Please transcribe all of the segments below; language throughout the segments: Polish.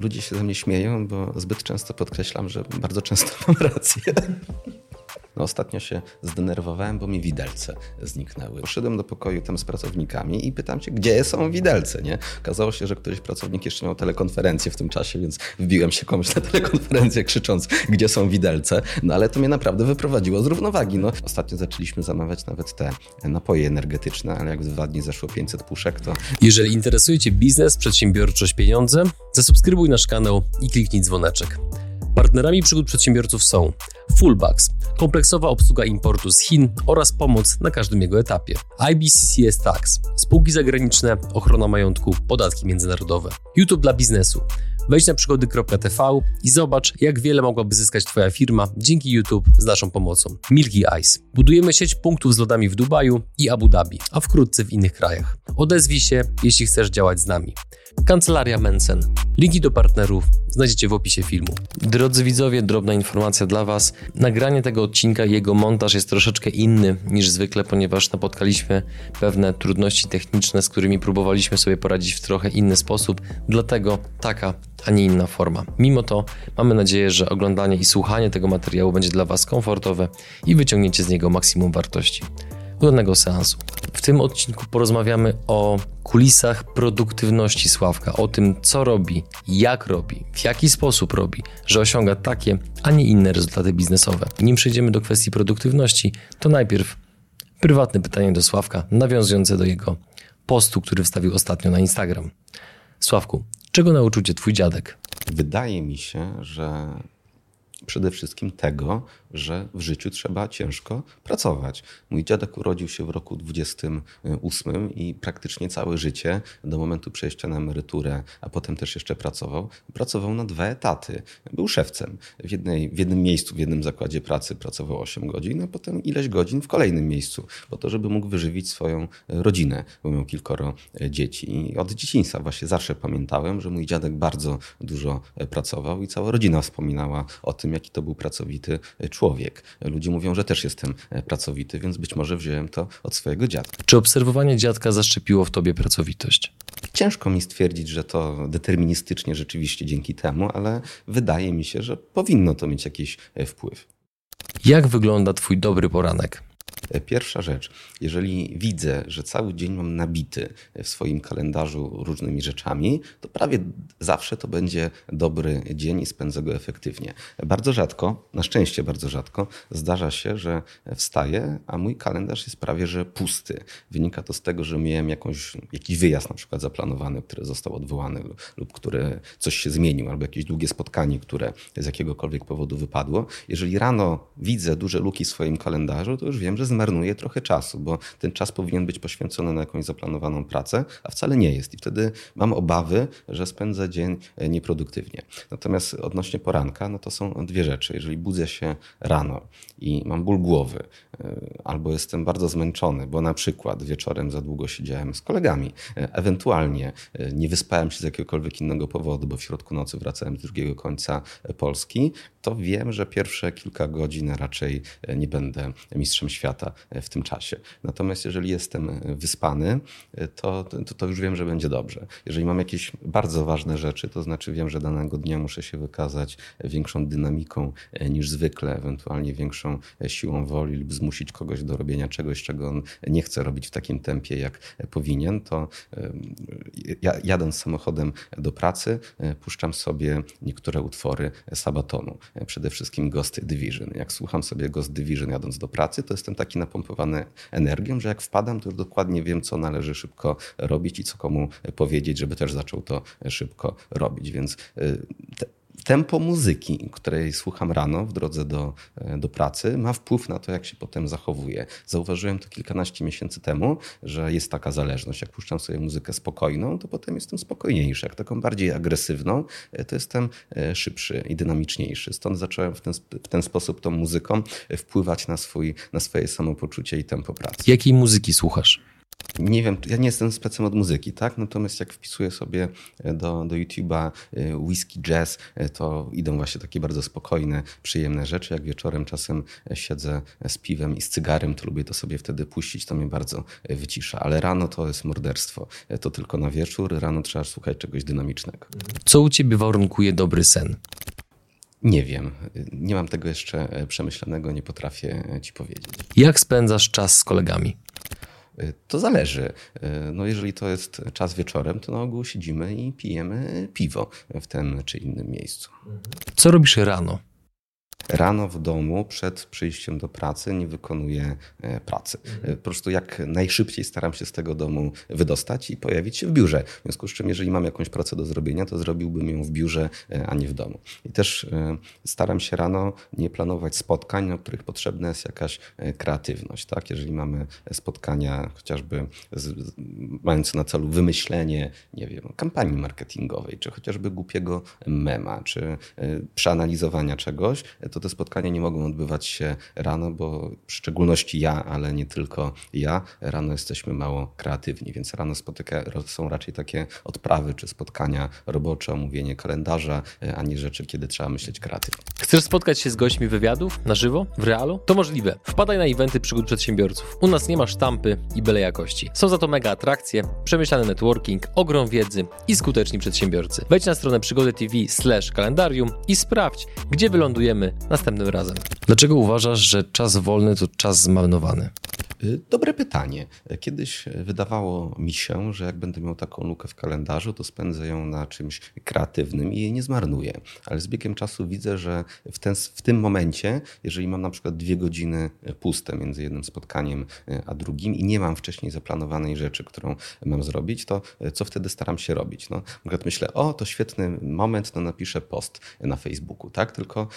Ludzie się ze mnie śmieją, bo zbyt często podkreślam, że bardzo często mam rację. No, ostatnio się zdenerwowałem, bo mi widelce zniknęły. Poszedłem do pokoju tam z pracownikami i pytam się, gdzie są widelce, nie? Okazało się, że któryś pracownik jeszcze miał telekonferencję w tym czasie, więc wbiłem się komuś na telekonferencję krzycząc, gdzie są widelce. No ale to mnie naprawdę wyprowadziło z równowagi. No, ostatnio zaczęliśmy zamawiać nawet te napoje energetyczne, ale jak w dwa dni zeszło 500 puszek, to... Jeżeli interesuje Cię biznes, przedsiębiorczość, pieniądze, zasubskrybuj nasz kanał i kliknij dzwoneczek. Partnerami przygód przedsiębiorców są Fullbacks, kompleksowa obsługa importu z Chin oraz pomoc na każdym jego etapie. IBCCS Tax, spółki zagraniczne, ochrona majątku, podatki międzynarodowe. YouTube dla biznesu. Wejdź na przygody.tv i zobacz, jak wiele mogłaby zyskać Twoja firma dzięki YouTube z naszą pomocą. Milky Ice. Budujemy sieć punktów z lodami w Dubaju i Abu Dhabi, a wkrótce w innych krajach. Odezwij się, jeśli chcesz działać z nami. Kancelaria Mensen. Linki do partnerów znajdziecie w opisie filmu. Drodzy widzowie, drobna informacja dla Was. Nagranie tego odcinka i jego montaż jest troszeczkę inny niż zwykle, ponieważ napotkaliśmy pewne trudności techniczne, z którymi próbowaliśmy sobie poradzić w trochę inny sposób, dlatego taka, a nie inna forma. Mimo to mamy nadzieję, że oglądanie i słuchanie tego materiału będzie dla Was komfortowe i wyciągniecie z niego maksimum wartości. Udanego seansu. W tym odcinku porozmawiamy o kulisach produktywności Sławka, o tym, co robi, jak robi, w jaki sposób robi, że osiąga takie, a nie inne rezultaty biznesowe. Nim przejdziemy do kwestii produktywności, to najpierw prywatne pytanie do Sławka, nawiązujące do jego postu, który wstawił ostatnio na Instagram. Sławku, czego nauczył cię twój dziadek? Wydaje mi się, że przede wszystkim tego, że w życiu trzeba ciężko pracować. Mój dziadek urodził się w roku 28 i praktycznie całe życie, do momentu przejścia na emeryturę, a potem też jeszcze pracował, pracował na dwa etaty. Był szewcem. W, jednej, w jednym miejscu, w jednym zakładzie pracy pracował 8 godzin, a potem ileś godzin w kolejnym miejscu, po to, żeby mógł wyżywić swoją rodzinę, bo miał kilkoro dzieci. I od dzieciństwa właśnie zawsze pamiętałem, że mój dziadek bardzo dużo pracował i cała rodzina wspominała o tym, jaki to był pracowity człowiek człowiek. Ludzie mówią, że też jestem e, pracowity, więc być może wziąłem to od swojego dziadka. Czy obserwowanie dziadka zaszczepiło w tobie pracowitość? Ciężko mi stwierdzić, że to deterministycznie rzeczywiście dzięki temu, ale wydaje mi się, że powinno to mieć jakiś e, wpływ. Jak wygląda Twój dobry poranek? Pierwsza rzecz, jeżeli widzę, że cały dzień mam nabity w swoim kalendarzu różnymi rzeczami, to prawie zawsze to będzie dobry dzień i spędzę go efektywnie. Bardzo rzadko, na szczęście bardzo rzadko, zdarza się, że wstaję, a mój kalendarz jest prawie że pusty. Wynika to z tego, że miałem jakąś, jakiś wyjazd na przykład zaplanowany, który został odwołany lub który coś się zmienił, albo jakieś długie spotkanie, które z jakiegokolwiek powodu wypadło. Jeżeli rano widzę duże luki w swoim kalendarzu, to już wiem, że zmarnuję trochę czasu, bo ten czas powinien być poświęcony na jakąś zaplanowaną pracę, a wcale nie jest. I wtedy mam obawy, że spędzę dzień e, nieproduktywnie. Natomiast odnośnie poranka, no to są dwie rzeczy. Jeżeli budzę się rano i mam ból głowy, e, albo jestem bardzo zmęczony, bo na przykład wieczorem za długo siedziałem z kolegami, e, ewentualnie nie wyspałem się z jakiegokolwiek innego powodu, bo w środku nocy wracałem z drugiego końca Polski, to wiem, że pierwsze kilka godzin raczej nie będę mistrzem świata w tym czasie. Natomiast jeżeli jestem wyspany, to, to, to, już wiem, że będzie dobrze. Jeżeli mam jakieś bardzo ważne rzeczy, to znaczy wiem, że danego dnia muszę się wykazać większą dynamiką niż zwykle, ewentualnie większą siłą woli lub zmusić kogoś do robienia czegoś, czego on nie chce robić w takim tempie, jak powinien, to jadąc samochodem do pracy, puszczam sobie niektóre utwory Sabatonu. Przede wszystkim Ghost Division. Jak słucham sobie Ghost Division jadąc do pracy, to jestem taki napompowany energią, że jak wpadam, to dokładnie wiem, co należy szybko robić i co komu powiedzieć, żeby też zaczął to szybko robić. Więc y, tempo muzyki, której słucham rano w drodze do, do pracy, ma wpływ na to, jak się potem zachowuję. Zauważyłem to kilkanaście miesięcy temu, że jest taka zależność. Jak puszczam sobie muzykę spokojną, to potem jestem spokojniejszy. Jak taką bardziej agresywną, to jestem e, szybszy i dynamiczniejszy. Stąd zacząłem w ten, w ten sposób tą muzyką wpływać na, swój, na swoje samopoczucie i tempo pracy. Jakiej muzyki słuchasz? Nie wiem, ja nie jestem specem od muzyki, tak? Natomiast jak wpisuję sobie do, do YouTube'a y, whisky jazz, y, to idą właśnie takie bardzo spokojne, przyjemne rzeczy. Jak wieczorem czasem siedzę z piwem i z cygarem, to lubię to sobie wtedy puścić, to mnie bardzo wycisza. Ale rano to jest morderstwo. To tylko na wieczór, rano trzeba słuchać czegoś dynamicznego. Co u ciebie warunkuje dobry sen? Nie wiem. Nie mam tego jeszcze przemyślanego, nie potrafię ci powiedzieć. Jak spędzasz czas z kolegami? To zależy. No jeżeli to jest czas wieczorem, to na ogół siedzimy i pijemy piwo w tym czy innym miejscu. Co robisz rano? Rano w domu przed przyjściem do pracy nie wykonuję e, pracy. Mhm. Po prostu jak najszybciej staram się z tego domu wydostać i pojawić się w biurze. W związku z czym, jeżeli mam jakąś pracę do zrobienia, to zrobiłbym ją w biurze, e, a nie w domu. I też staram się rano nie planować spotkań, na których potrzebna jest jakaś kreatywność. Tak? Jeżeli mamy spotkania chociażby z, mające na celu wymyślenie, nie wiem, kampanii marketingowej, czy chociażby głupiego mema, czy przeanalizowania czegoś, to te spotkania nie mogą odbywać się rano, bo w szczególności ja, ale nie tylko ja, rano jesteśmy mało kreatywni, więc rano spotyka, są raczej takie odprawy czy spotkania robocze, omówienie kalendarza, a nie rzeczy, kiedy trzeba myśleć kreatywnie. Chcesz spotkać się z gośćmi wywiadów na żywo, w realu? To możliwe. Wpadaj na eventy przygód przedsiębiorców. U nas nie ma sztampy i byle jakości. Są za to mega atrakcje, przemyślany networking, ogrom wiedzy i skuteczni przedsiębiorcy. Wejdź na stronę przygody TV slash kalendarium i sprawdź, gdzie wylądujemy następnym razem. Dlaczego uważasz, że czas wolny to czas zmarnowany? Y, dobre pytanie. Kiedyś wydawało mi się, że jak będę miał taką lukę w kalendarzu, to spędzę ją na czymś kreatywnym i jej nie zmarnuję. Ale z biegiem czasu widzę, że w, ten, w tym momencie, jeżeli mam na przykład dwie godziny puste między jednym spotkaniem y, a drugim i nie mam wcześniej zaplanowanej rzeczy, którą mam zrobić, to y, co wtedy staram się robić? No, na przykład myślę, o to świetny moment, no napiszę post na Facebooku, tak? Tylko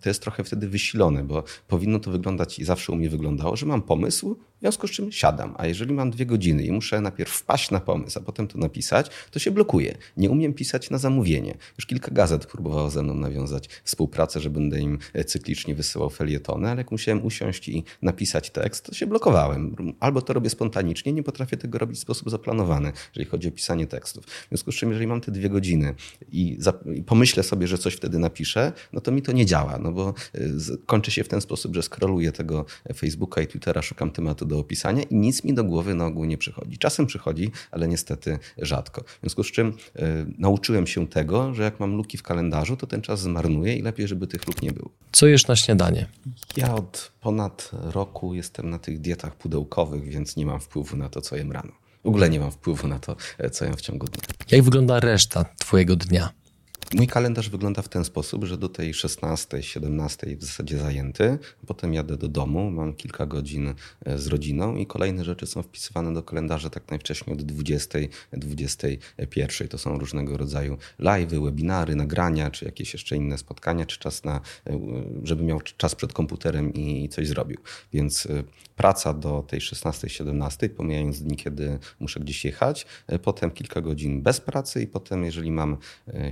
to jest trochę wtedy wysilone, bo powinno to wyglądać i zawsze u mnie wyglądało, że mam pomysł, w związku z czym siadam, a jeżeli mam dwie godziny i muszę najpierw wpaść na pomysł, a potem to napisać, to się blokuję. Nie umiem pisać na zamówienie. Już kilka gazet próbowało ze mną nawiązać współpracę, że będę im cyklicznie wysyłał felietony, ale jak musiałem usiąść i napisać tekst, to się blokowałem. Albo to robię spontanicznie, nie potrafię tego robić w sposób zaplanowany, jeżeli chodzi o pisanie tekstów. W związku z czym, jeżeli mam te dwie godziny i, pomyślę sobie, że coś wtedy napiszę, no to mi to nie działa, no bo y, kończy się w ten sposób, że skroluję tego Facebooka i Twittera, szukam tematu do opisania i nic mi do głowy na ogół nie przychodzi. Czasem przychodzi, ale niestety rzadko. W związku z czym y, nauczyłem się tego, że jak mam luki w kalendarzu, to ten czas zmarnuję i lepiej, żeby tych luk nie było. Co jesz na śniadanie? Ja od ponad roku jestem na tych dietach pudełkowych, więc nie mam wpływu na to, co jem rano. W ogóle nie mam wpływu na to, e, co jem w ciągu dnia. Jak wygląda reszta Twojego dnia? Mój kalendarz wygląda w ten sposób, że do tej 16, 17 w zasadzie zajęty. Potem jadę do domu, mam kilka godzin e, z rodziną i kolejne rzeczy są wpisywane do kalendarza tak najwcześniej od 20, 21. To są różnego rodzaju live'y, webinary, nagrania, czy jakieś jeszcze inne spotkania, czy czas na, e, żeby miał czas przed komputerem i coś zrobił. Więc e, praca do tej 16, 17, pomijając dni, kiedy muszę gdzieś jechać. Potem kilka godzin bez pracy i potem, jeżeli mam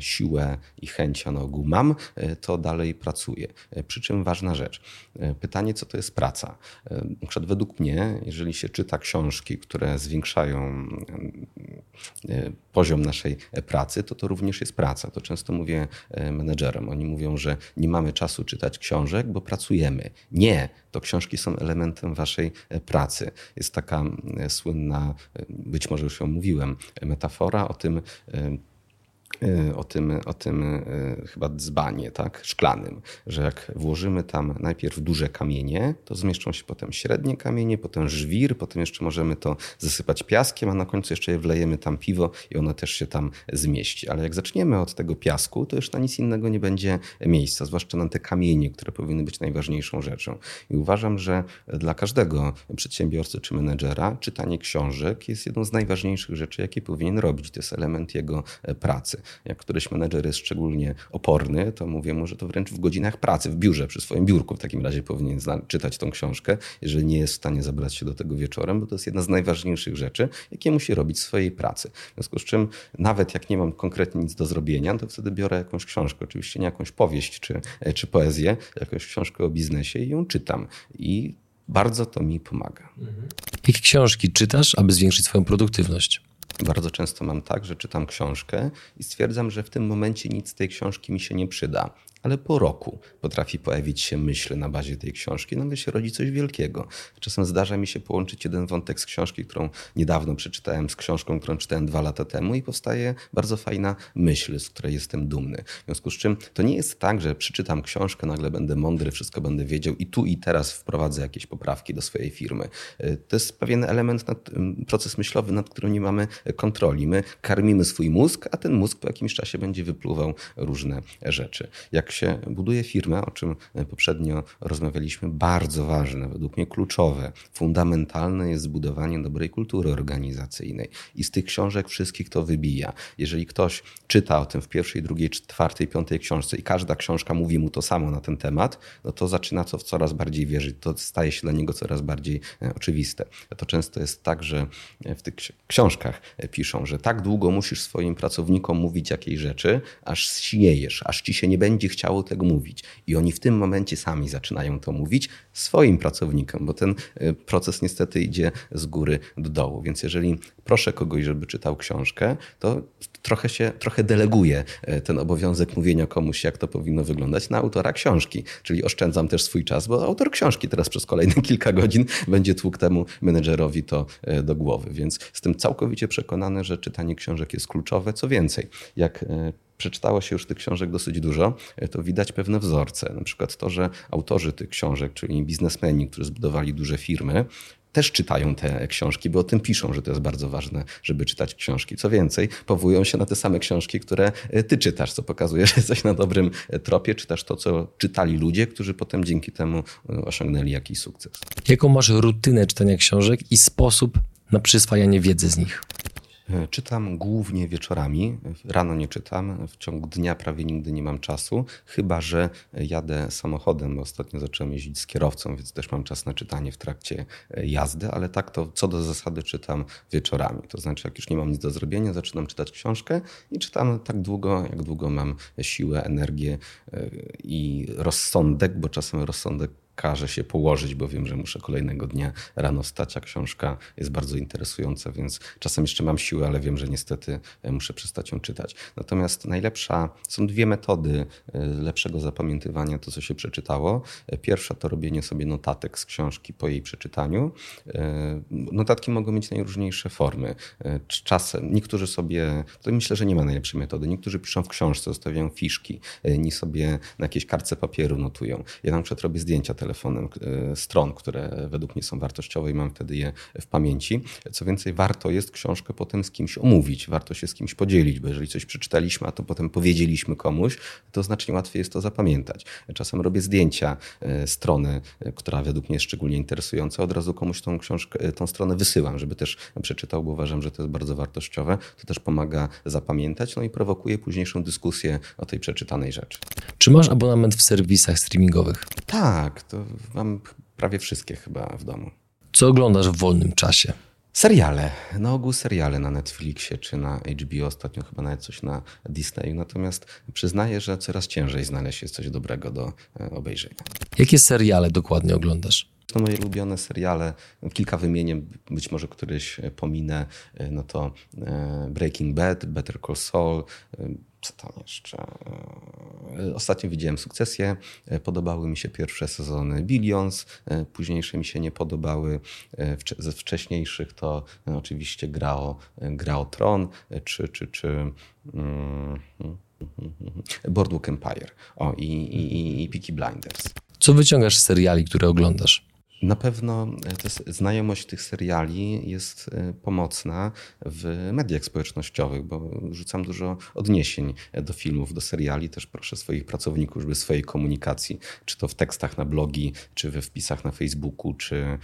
siłę i chęć, a na ogół mam, e, to dalej pracuję. E, przy czym ważna rzecz. E, pytanie, co to jest praca? Przykład według mnie, jeżeli się czyta książki, które zwiększają poziom naszej pracy, to to również jest praca. To często mówię menedżerom. Oni mówią, że nie mamy czasu czytać książek, bo pracujemy. Nie, to książki są elementem waszej pracy. Jest taka słynna, być może już ją mówiłem, metafora o tym, o tym, o tym y, chyba dzbanie, tak, szklanym, że jak włożymy tam najpierw duże kamienie, to zmieszczą się potem średnie kamienie, potem żwir, potem jeszcze możemy to zasypać piaskiem, a na końcu jeszcze je wlejemy tam piwo i ono też się tam zmieści. Ale jak zaczniemy od tego piasku, to już na nic innego nie będzie miejsca, zwłaszcza na te kamienie, które powinny być najważniejszą rzeczą. I uważam, że dla każdego przedsiębiorcy czy menedżera czytanie książek jest jedną z najważniejszych rzeczy, jakie powinien robić. To jest element jego e, pracy. Jak któryś menedżer jest szczególnie oporny, to mówię mu, że to wręcz w godzinach pracy, w biurze, przy swoim biurku w takim razie powinien czytać tą książkę, jeżeli nie jest w stanie zabrać się do tego wieczorem, bo to jest jedna z najważniejszych rzeczy, jakie musi robić w swojej pracy. W związku z czym nawet jak nie mam konkretnie nic do zrobienia, to wtedy biorę jakąś książkę, oczywiście nie jakąś powieść czy, czy poezję, jakąś książkę o biznesie i ją czytam. I bardzo to mi pomaga. Jakie książki czytasz, aby zwiększyć swoją produktywność? Bardzo często mam tak, że czytam książkę i stwierdzam, że w tym momencie nic z tej książki mi się nie przyda ale po roku potrafi pojawić się myśl na bazie tej książki, nagle się rodzi coś wielkiego. Czasem zdarza mi się połączyć jeden wątek z książki, którą niedawno przeczytałem, z książką, którą czytałem dwa lata temu i powstaje bardzo fajna myśl, z której jestem dumny. W związku z czym to nie jest tak, że przeczytam książkę, nagle będę mądry, wszystko będę wiedział i tu i teraz wprowadzę jakieś poprawki do swojej firmy. To jest pewien element, nad, proces myślowy, nad którym nie mamy kontroli. My karmimy swój mózg, a ten mózg po jakimś czasie będzie wypluwał różne rzeczy. Jak się buduje firmę, o czym poprzednio rozmawialiśmy, bardzo ważne, według mnie kluczowe, fundamentalne jest zbudowanie dobrej kultury organizacyjnej. I z tych książek wszystkich to wybija. Jeżeli ktoś czyta o tym w pierwszej, drugiej, czwartej, piątej książce i każda książka mówi mu to samo na ten temat, no to zaczyna to w coraz bardziej wierzyć. To staje się dla niego coraz bardziej e, oczywiste. To często jest tak, że w tych książkach piszą, że tak długo musisz swoim pracownikom mówić jakiejś rzeczy, aż śniejesz, aż ci się nie będzie chciało tego mówić. I oni w tym momencie sami zaczynają to mówić swoim pracownikom, bo ten e, proces niestety idzie z góry do dołu. Więc jeżeli proszę kogoś, żeby czytał książkę, to trochę się, trochę deleguje e, ten obowiązek mówienia komuś, jak to powinno wyglądać na autora książki. Czyli oszczędzam też swój czas, bo autor książki teraz przez kolejne kilka godzin będzie tłukł temu menedżerowi to e, do głowy. Więc jestem całkowicie przekonany, że czytanie książek jest kluczowe. Co więcej, jak przeczytało się już tych książek dosyć dużo, e, to widać pewne wzorce. Na przykład to, że autorzy tych książek, czyli biznesmeni, którzy zbudowali duże firmy, też czytają te książki, bo o tym piszą, że to jest bardzo ważne, żeby czytać książki. Co więcej, powołują się na te same książki, które e, ty czytasz, co pokazuje, że jesteś na dobrym e, tropie, czytasz to, co czytali ludzie, którzy potem dzięki temu osiągnęli jakiś sukces. Jaką masz rutynę czytania książek i sposób na przyswajanie wiedzy z nich? E, czytam głównie wieczorami. Rano nie czytam. W ciągu dnia prawie nigdy nie mam czasu, chyba że jadę samochodem, bo ostatnio zacząłem jeździć z kierowcą, więc też mam czas na czytanie w trakcie e, jazdy, ale tak to co do zasady czytam wieczorami. To znaczy, jak już nie mam nic do zrobienia, zaczynam czytać książkę i czytam tak długo, jak długo mam siłę, energię e, i rozsądek, bo czasem rozsądek każe się położyć, bo wiem, że muszę kolejnego dnia rano wstać, a książka jest bardzo interesująca, więc czasem jeszcze mam siłę, ale wiem, że niestety e, muszę przestać ją czytać. Natomiast najlepsza, są dwie metody e, lepszego zapamiętywania to, co się przeczytało. E, pierwsza to robienie sobie notatek z książki po jej przeczytaniu. Notatki mogą mieć najróżniejsze formy. Czasem niektórzy sobie, to myślę, że nie ma najlepszej metody, niektórzy piszą w książce, zostawiają fiszki, inni sobie na jakiejś kartce papieru notują. Ja na przykład robię zdjęcia telefonem e, stron, które według mnie są wartościowe i mam wtedy je w pamięci. Co więcej, warto jest książkę potem z kimś omówić, warto się z kimś podzielić, bo jeżeli coś przeczytaliśmy, a to potem powiedzieliśmy komuś, to znacznie łatwiej jest to zapamiętać. Czasem robię zdjęcia e, strony, e, która według mnie jest szczególnie interesująca, od razu komuś tą książkę, tą stronę wysyłam, żeby też przeczytał, bo uważam, że to jest bardzo wartościowe. To też pomaga zapamiętać, no i prowokuje późniejszą dyskusję o tej przeczytanej rzeczy. Czy masz abonament w serwisach streamingowych? Tak, to mam prawie wszystkie chyba w domu. Co oglądasz w wolnym czasie? Seriale. Na ogół seriale na Netflixie czy na HBO, ostatnio chyba nawet coś na Disneyu. Natomiast przyznaję, że coraz ciężej znaleźć jest coś dobrego do e, obejrzenia. Jakie seriale dokładnie oglądasz? To moje ulubione seriale, kilka wymienię, być może któryś pominę, e, no to e, Breaking Bad, Better Call Saul, co tam jeszcze? E, ostatnio widziałem sukcesję. E, podobały mi się pierwsze sezony Billions, e, późniejsze mi się nie podobały. Ze wcześniejszych to oczywiście grał, grał Tron czy, czy, czy mm, Boardwalk Empire o, i, i, i Peaky Blinders. Co wyciągasz z seriali, które oglądasz? Na pewno e, znajomość tych seriali jest e, pomocna w mediach społecznościowych, bo rzucam dużo odniesień do filmów, do seriali. Też proszę swoich pracowników, żeby swojej komunikacji, czy to w tekstach na blogi, czy we wpisach na Facebooku, czy,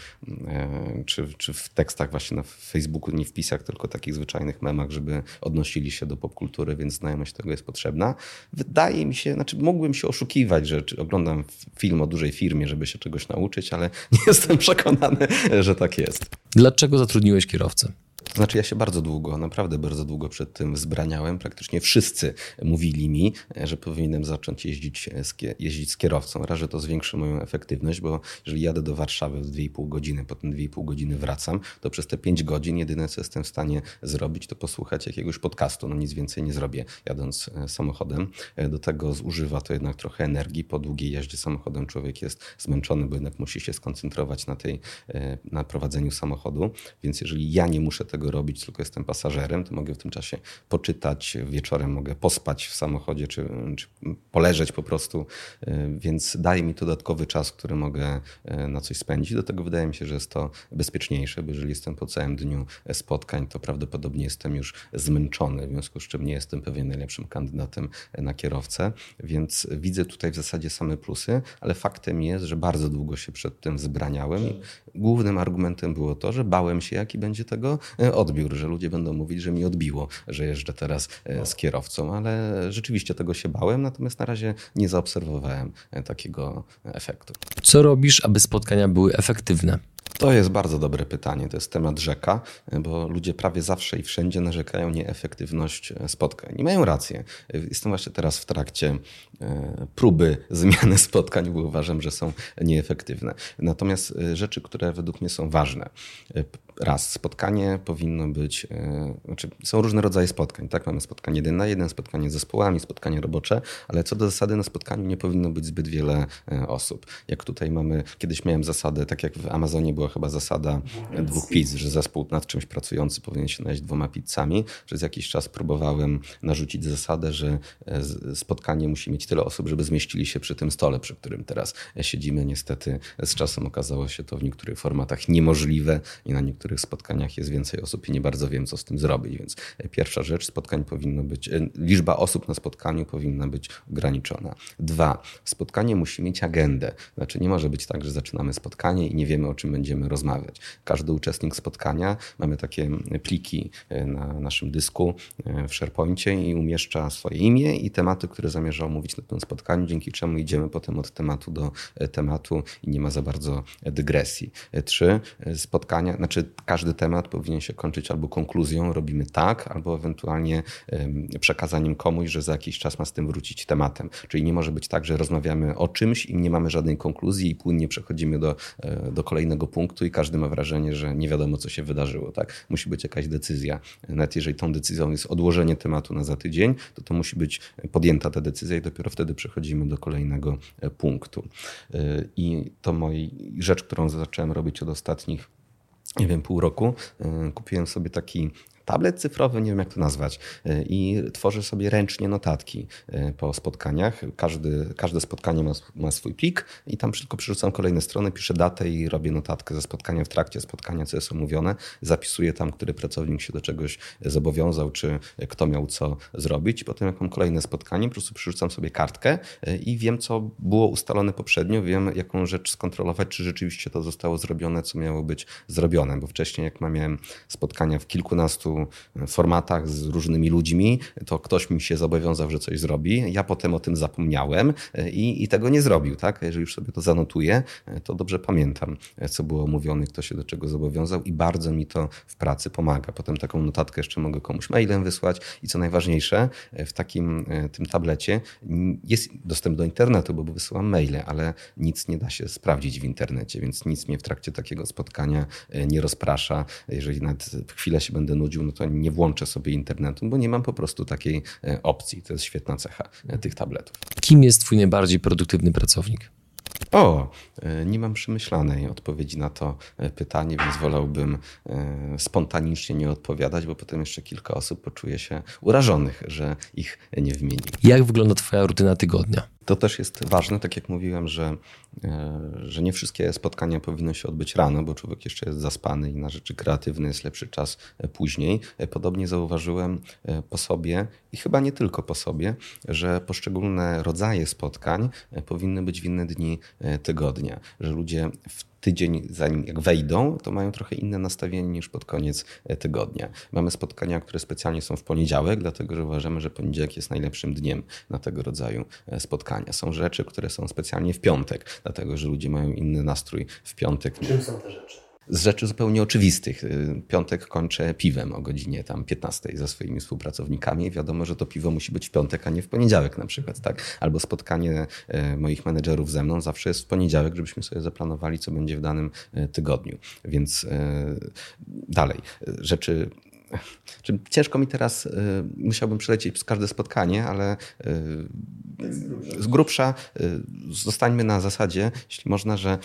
e, czy, czy w tekstach właśnie na Facebooku, nie wpisach, tylko takich zwyczajnych memach, żeby odnosili się do popkultury, więc znajomość tego jest potrzebna. Wydaje mi się, znaczy mógłbym się oszukiwać, że oglądam film o dużej firmie, żeby się czegoś nauczyć, ale nie jestem przekonany, że tak jest. Dlaczego zatrudniłeś kierowcę? To znaczy, ja się bardzo długo, naprawdę bardzo długo przed tym wzbraniałem. Praktycznie wszyscy mówili mi, że powinienem zacząć jeździć z, jeździć z kierowcą. Raz, że to zwiększy moją efektywność, bo jeżeli jadę do Warszawy w 2,5 godziny, potem 2,5 godziny wracam, to przez te 5 godzin jedyne, co jestem w stanie zrobić, to posłuchać jakiegoś podcastu. No nic więcej nie zrobię jadąc e, samochodem. E, do tego zużywa to jednak trochę energii. Po długiej jeździe samochodem człowiek jest zmęczony, bo jednak musi się skoncentrować na, tej, e, na prowadzeniu samochodu. Więc jeżeli ja nie muszę tego robić, tylko jestem pasażerem, to mogę w tym czasie poczytać, wieczorem mogę pospać w samochodzie, czy, czy poleżeć po prostu, e, więc daje mi to dodatkowy czas, który mogę e, na coś spędzić. Do tego wydaje mi się, że jest to bezpieczniejsze, bo jeżeli jestem po całym dniu spotkań, to prawdopodobnie jestem już zmęczony, w związku z czym nie jestem pewnie najlepszym kandydatem na kierowcę, więc widzę tutaj w zasadzie same plusy, ale faktem jest, że bardzo długo się przed tym zbraniałem. Głównym argumentem było to, że bałem się, jaki będzie tego odbiór, że ludzie będą mówić, że mi odbiło, że jeżdżę teraz e, z kierowcą, ale rzeczywiście tego się bałem, natomiast na razie nie zaobserwowałem e, takiego efektu. Co robisz, aby spotkania były efektywne? To jest bardzo dobre pytanie. To jest temat rzeka, bo ludzie prawie zawsze i wszędzie narzekają nieefektywność spotkań. I mają rację. Jestem właśnie teraz w trakcie próby zmiany spotkań, bo uważam, że są nieefektywne. Natomiast rzeczy, które według mnie są ważne raz, spotkanie powinno być, e, znaczy są różne rodzaje spotkań, tak? Mamy spotkanie jeden na jeden, spotkanie z zespołami, spotkanie robocze, ale co do zasady na spotkaniu nie powinno być zbyt wiele e, osób. Jak tutaj mamy, kiedyś miałem zasadę, tak jak w Amazonie była chyba zasada dwóch pizz, że zespół nad czymś pracujący powinien się najeść dwoma pizzami. Przez jakiś czas próbowałem narzucić zasadę, że e, spotkanie musi mieć tyle osób, żeby zmieścili się przy tym stole, przy którym teraz siedzimy. Niestety z czasem okazało się to w niektórych formatach niemożliwe i na niektórych niektórych spotkaniach jest więcej osób i nie bardzo wiem, co z tym zrobić. Więc e, pierwsza rzecz, spotkań powinno być, e, liczba osób na spotkaniu powinna być ograniczona. Dwa, spotkanie musi mieć agendę. Znaczy nie może być tak, że zaczynamy spotkanie i nie wiemy, o czym będziemy rozmawiać. Każdy uczestnik spotkania, mamy takie pliki e, na naszym dysku w SharePointie i umieszcza swoje imię i tematy, które zamierza omówić na tym spotkaniu, dzięki czemu idziemy potem od tematu do tematu i nie ma za bardzo dygresji. Trzy, spotkania, znaczy każdy temat powinien się kończyć albo konkluzją, robimy tak, albo ewentualnie przekazaniem komuś, że za jakiś czas ma z tym wrócić tematem. Czyli nie może być tak, że rozmawiamy o czymś i nie mamy żadnej konkluzji i płynnie przechodzimy do, e, do kolejnego punktu i każdy ma wrażenie, że nie wiadomo, co się wydarzyło. Tak? Musi być jakaś decyzja. Nawet jeżeli tą decyzją jest odłożenie tematu na za tydzień, to to musi być podjęta ta decyzja i dopiero wtedy przechodzimy do kolejnego e, punktu. E, I to moja rzecz, którą zacząłem robić od ostatnich nie wiem, pół roku y, kupiłem sobie taki tablet cyfrowy, nie wiem jak to nazwać, y, i tworzę sobie ręcznie notatki y, po spotkaniach. Każdy, każde spotkanie ma, ma swój plik i tam tylko przerzucam kolejne strony, piszę datę i robię notatkę ze spotkania w trakcie spotkania, co jest omówione. Zapisuję tam, który pracownik się do czegoś zobowiązał, czy kto miał co zrobić. Potem jak mam kolejne spotkanie, po prostu przerzucam sobie kartkę y, i wiem, co było ustalone poprzednio, wiem, jaką rzecz skontrolować, czy rzeczywiście to zostało zrobione, co miało być zrobione, bo wcześniej jak miałem spotkania w kilkunastu formatach z różnymi ludźmi, to ktoś mi się zobowiązał, że coś zrobi. Ja potem o tym zapomniałem e, i, i tego nie zrobił. Tak? Jeżeli już sobie to zanotuję, e, to dobrze pamiętam, e, co było mówione, kto się do czego zobowiązał i bardzo mi to w pracy pomaga. Potem taką notatkę jeszcze mogę komuś mailem wysłać i co najważniejsze, w takim tym tablecie jest dostęp do internetu, bo wysyłam maile, ale nic nie da się sprawdzić w internecie, więc nic mnie w trakcie takiego spotkania nie rozprasza. Jeżeli nawet chwilę się będę nudził, no to nie włączę sobie internetu, bo nie mam po prostu takiej e, opcji. To jest świetna cecha e, tych tabletów. Kim jest Twój najbardziej produktywny pracownik? O, e, nie mam przemyślanej odpowiedzi na to pytanie, więc wolałbym spontanicznie nie odpowiadać, bo potem jeszcze kilka osób poczuje się urażonych, że ich nie wymienił. Jak wygląda Twoja rutyna tygodnia? To też jest ważne, tak jak mówiłem, że, e, że nie wszystkie spotkania powinny się odbyć rano, bo człowiek jeszcze jest zaspany i na rzeczy kreatywne jest lepszy czas e, później. E, podobnie zauważyłem po sobie i chyba nie tylko po sobie, że poszczególne rodzaje spotkań powinny być w inne dni tygodnia, że ludzie w tydzień zanim jak wejdą, to mają trochę inne nastawienie niż pod koniec e, tygodnia. Mamy spotkania, które specjalnie są w poniedziałek, dlatego że uważamy, że poniedziałek jest najlepszym dniem na tego rodzaju e, spotkania. Są rzeczy, które są specjalnie w piątek, dlatego że ludzie mają inny nastrój w piątek. Czym są te rzeczy? Z rzeczy zupełnie oczywistych. Y, piątek kończę piwem o godzinie tam 15 ze swoimi współpracownikami. Wiadomo, że to piwo musi być w piątek, a nie w poniedziałek na przykład. Tak? Albo spotkanie y, moich menedżerów ze mną zawsze jest w poniedziałek, żebyśmy sobie zaplanowali, co będzie w danym y, tygodniu. Więc dalej, rzeczy Ciężko mi teraz, y, musiałbym przelecieć przez każde spotkanie, ale y, z grubsza y, zostańmy na zasadzie, jeśli można, że,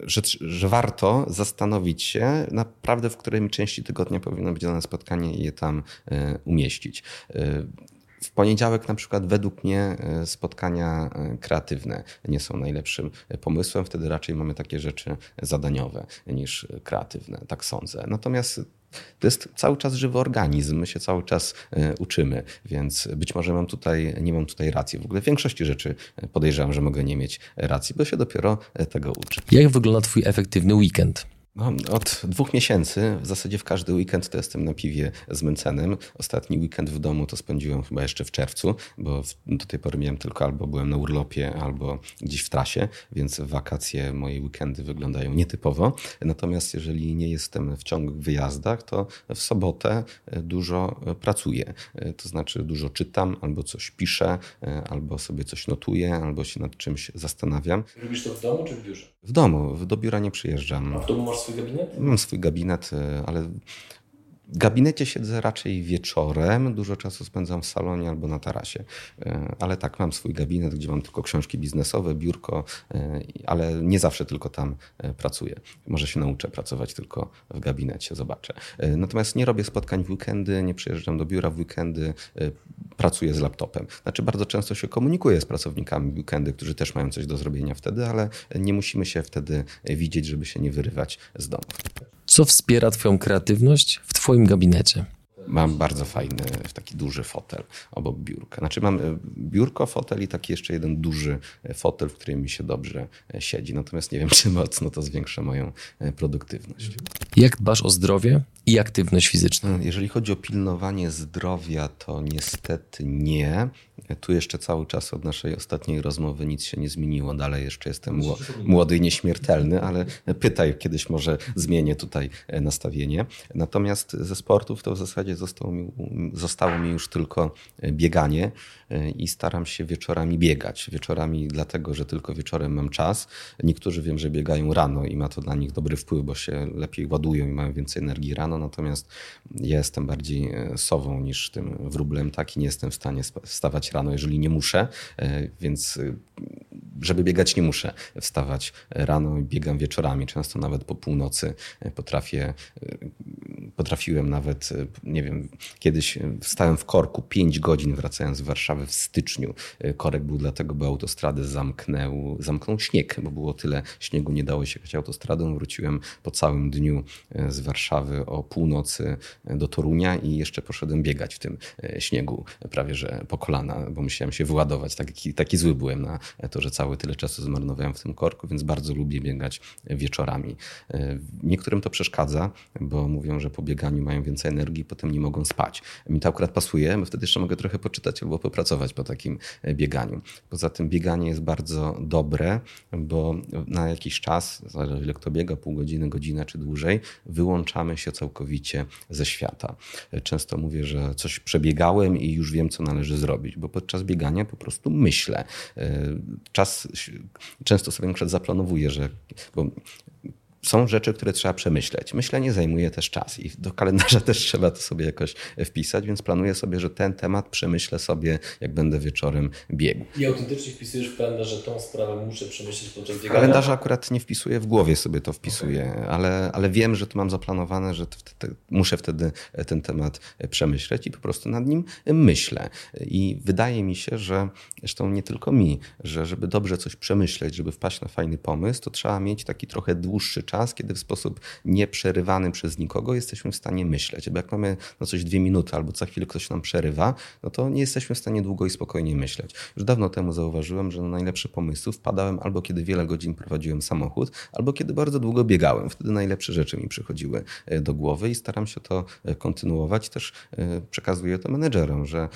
że, że warto zastanowić się naprawdę, w której części tygodnia powinno być dane spotkanie i je tam umieścić. W poniedziałek na przykład według mnie spotkania kreatywne nie są najlepszym pomysłem. Wtedy raczej mamy takie rzeczy zadaniowe niż kreatywne, tak sądzę. Natomiast to jest cały czas żywy organizm, my się cały czas e, uczymy, więc być może mam tutaj, nie mam tutaj racji. W ogóle w większości rzeczy podejrzewam, że mogę nie mieć racji, bo się dopiero e, tego uczę. Jak wygląda Twój efektywny weekend? No, od dwóch miesięcy, w zasadzie w każdy weekend to jestem na piwie z Mencenem. Ostatni weekend w domu to spędziłem chyba jeszcze w czerwcu, bo do tej pory miałem tylko albo byłem na urlopie, albo gdzieś w trasie, więc wakacje, moje weekendy wyglądają nietypowo. Natomiast jeżeli nie jestem w ciągłych wyjazdach, to w sobotę dużo pracuję. To znaczy dużo czytam, albo coś piszę, albo sobie coś notuję, albo się nad czymś zastanawiam. Robisz to w domu czy w biurze? W domu, do biura nie przyjeżdżam. A w domu masz swój gabinet? Mam swój gabinet, e, ale w gabinecie siedzę raczej wieczorem, dużo czasu spędzam w salonie albo na tarasie. E, ale tak, mam swój gabinet, gdzie mam tylko książki biznesowe, biurko, e, ale nie zawsze tylko tam e, pracuję. Może się nauczę pracować tylko w gabinecie, zobaczę. Natomiast nie robię spotkań w weekendy, nie przyjeżdżam do biura w weekendy, pracuję z laptopem. Znaczy bardzo często się komunikuję z pracownikami w weekendy, którzy też mają coś do zrobienia wtedy, ale nie musimy się wtedy widzieć, żeby się nie wyrywać z domu. Co wspiera Twoją kreatywność w Twoim gabinecie? Mam bardzo fajny, taki duży fotel obok biurka. Znaczy mam e, biurko, fotel i taki jeszcze jeden duży e, fotel, w którym mi się dobrze e, siedzi. Natomiast nie wiem, czy mocno to zwiększa moją produktywność. Jak dbasz o zdrowie i aktywność fizyczną? Jeżeli chodzi o pilnowanie zdrowia, to niestety nie. Tu jeszcze cały czas od naszej ostatniej rozmowy nic się nie zmieniło. Dalej jeszcze jestem młody i nieśmiertelny, ale pytaj, kiedyś może zmienię tutaj nastawienie. Natomiast ze sportów to w zasadzie zostało mi, zostało mi już tylko e, bieganie e, i staram się wieczorami biegać. Wieczorami dlatego, że tylko wieczorem mam czas. Niektórzy wiem, że biegają rano i ma to dla nich dobry wpływ, bo się lepiej ładują i mają więcej energii rano, natomiast ja jestem bardziej e, sową niż tym wróblem. Tak i nie jestem w stanie wstawać rano, jeżeli nie muszę, więc żeby biegać nie muszę wstawać rano i biegam wieczorami, często nawet po północy potrafię, potrafiłem nawet, nie wiem, kiedyś stałem w korku 5 godzin wracając z Warszawy w styczniu. Korek był dlatego, bo autostrady zamknął, zamknął śnieg, bo było tyle śniegu, nie dało się jechać autostradą. Wróciłem po całym dniu z Warszawy o północy do Torunia i jeszcze poszedłem biegać w tym śniegu prawie że po kolana, bo musiałem się wyładować. Taki, taki zły byłem na to, że cały tyle czasu zmarnowałem w tym korku, więc bardzo lubię biegać wieczorami. Niektórym to przeszkadza, bo mówią, że po bieganiu mają więcej energii, potem nie mogą spać. Mi to akurat pasuje, bo wtedy jeszcze mogę trochę poczytać albo popracować po takim e, bieganiu. Poza tym bieganie jest bardzo dobre, bo na jakiś czas, zależy ile kto biega, pół godziny, godzinę czy dłużej, wyłączamy się całkowicie ze świata. E, często mówię, że coś przebiegałem i już wiem, co należy zrobić, bo podczas biegania po prostu myślę. E, czas często sobie na przykład zaplanowuję, że bo są rzeczy, które trzeba przemyśleć. Myślenie zajmuje też czas i do kalendarza też trzeba to sobie jakoś wpisać, więc planuję sobie, że ten temat przemyślę sobie, jak będę wieczorem biegł. I autentycznie wpisujesz w kalendarze tą sprawę, muszę przemyśleć podczas biegania? Kalendarza akurat nie wpisuję, w głowie sobie to wpisuję, okay. ale, ale wiem, że to mam zaplanowane, że muszę wtedy ten temat przemyśleć i po prostu nad nim myślę. I wydaje mi się, że zresztą nie tylko mi, że żeby dobrze coś przemyśleć, żeby wpaść na fajny pomysł, to trzeba mieć taki trochę dłuższy czas czas, kiedy w sposób nieprzerywany przez nikogo jesteśmy w stanie myśleć. Bo jak mamy na coś dwie minuty albo za chwilę ktoś nam przerywa, no to nie jesteśmy w stanie długo i spokojnie myśleć. Już dawno temu zauważyłem, że na najlepsze pomysły wpadałem albo kiedy wiele godzin prowadziłem samochód, albo kiedy bardzo długo biegałem. Wtedy najlepsze rzeczy mi przychodziły e, do głowy i staram się to e, kontynuować. Też e, przekazuję to menedżerom, że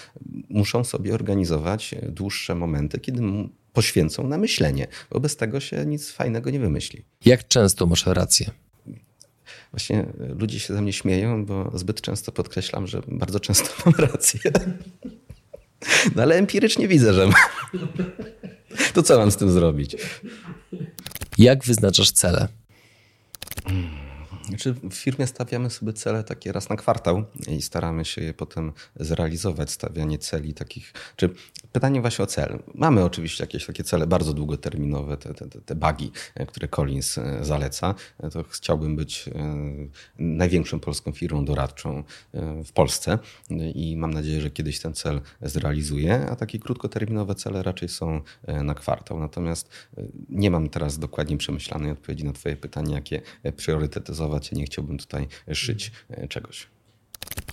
muszą sobie organizować dłuższe momenty, kiedy poświęcą na myślenie, bo bez tego się nic fajnego nie wymyśli. Jak często masz rację? Właśnie ludzie się ze mnie śmieją, bo zbyt często podkreślam, że bardzo często mam rację. No ale empirycznie widzę, że mam. To co mam z tym zrobić? Jak wyznaczasz cele? Znaczy w firmie stawiamy sobie cele takie raz na kwartał i staramy się je potem zrealizować, stawianie celi takich. Czy pytanie właśnie o cel. Mamy oczywiście jakieś takie cele bardzo długoterminowe, te, te, te bugi, które Collins e, zaleca. To chciałbym być e, największą polską firmą doradczą e, w Polsce i mam nadzieję, że kiedyś ten cel zrealizuję, a takie krótkoterminowe cele raczej są na kwartał. Natomiast nie mam teraz dokładnie przemyślanej odpowiedzi na Twoje pytanie, jakie priorytetyzować nie chciałbym tutaj szyć e, czegoś.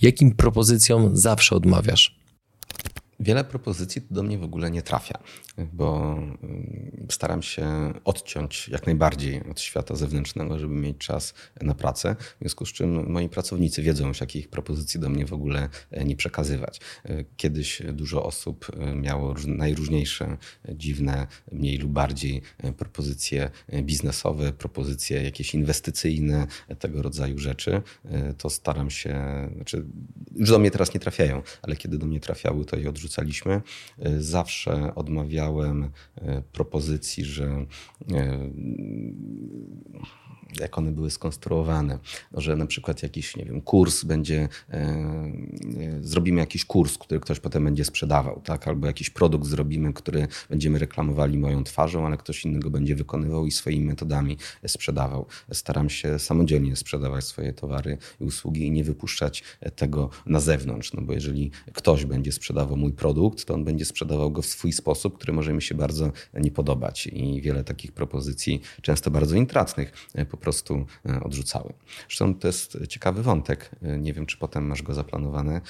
Jakim propozycjom zawsze odmawiasz? Wiele propozycji do mnie w ogóle nie trafia, bo mm, staram się odciąć jak najbardziej od świata zewnętrznego, żeby mieć czas na pracę. W związku z czym moi pracownicy wiedzą już, jakich propozycji do mnie w ogóle e, nie przekazywać. E, kiedyś dużo osób e, miało najróżniejsze, dziwne, mniej lub bardziej propozycje biznesowe, propozycje jakieś inwestycyjne, tego rodzaju rzeczy. To staram się, znaczy już do mnie teraz nie trafiają, ale kiedy do mnie trafiały, to je odrzucam wrzucaliśmy, e, zawsze odmawiałem e, propozycji, że e, jak one były skonstruowane, że na przykład jakiś, nie wiem, kurs będzie, zrobimy jakiś kurs, który ktoś potem będzie sprzedawał, tak? albo jakiś produkt zrobimy, który będziemy reklamowali moją twarzą, ale ktoś innego będzie wykonywał i swoimi metodami sprzedawał. Staram się samodzielnie sprzedawać swoje towary i usługi i nie wypuszczać tego na zewnątrz, no bo jeżeli ktoś będzie sprzedawał mój produkt, to on będzie sprzedawał go w swój sposób, który może mi się bardzo nie podobać. I wiele takich propozycji, często bardzo intratnych, e, po prostu e, odrzucały. Zresztą to jest ciekawy wątek. E, nie wiem, czy potem masz go zaplanowane,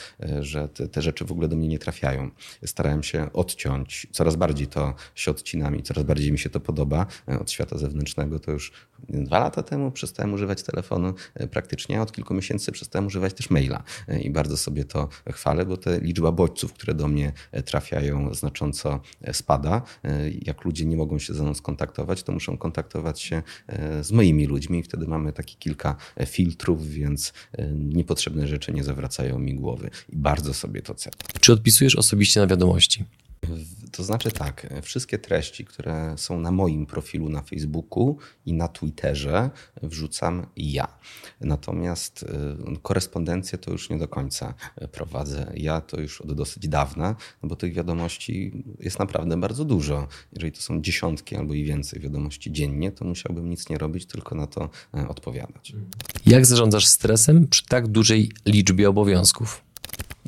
że te, te rzeczy w ogóle do mnie nie trafiają. Starałem się odciąć, coraz bardziej to się odcinam i coraz bardziej mi się to podoba od świata zewnętrznego. To już dwa lata temu przestałem używać telefonu praktycznie, a od kilku miesięcy przestałem używać też maila. I bardzo sobie to chwalę, bo te liczba bodźców, które do mnie E, trafiają, znacząco e, spada. E, jak ludzie nie mogą się ze mną skontaktować, to muszą kontaktować się z moimi ludźmi. Wtedy mamy takie kilka filtrów, więc niepotrzebne rzeczy nie zawracają mi głowy. I bardzo sobie to cenię. Czy odpisujesz osobiście na wiadomości? To znaczy tak, wszystkie treści, które są na moim profilu na Facebooku i na Twitterze wrzucam ja. Natomiast y, korespondencję to już nie do końca prowadzę. Ja to już od dosyć dawna, no bo tych wiadomości jest naprawdę bardzo dużo. Jeżeli to są dziesiątki albo i więcej wiadomości dziennie, to musiałbym nic nie robić, tylko na to e, odpowiadać. Jak zarządzasz stresem przy tak dużej liczbie obowiązków?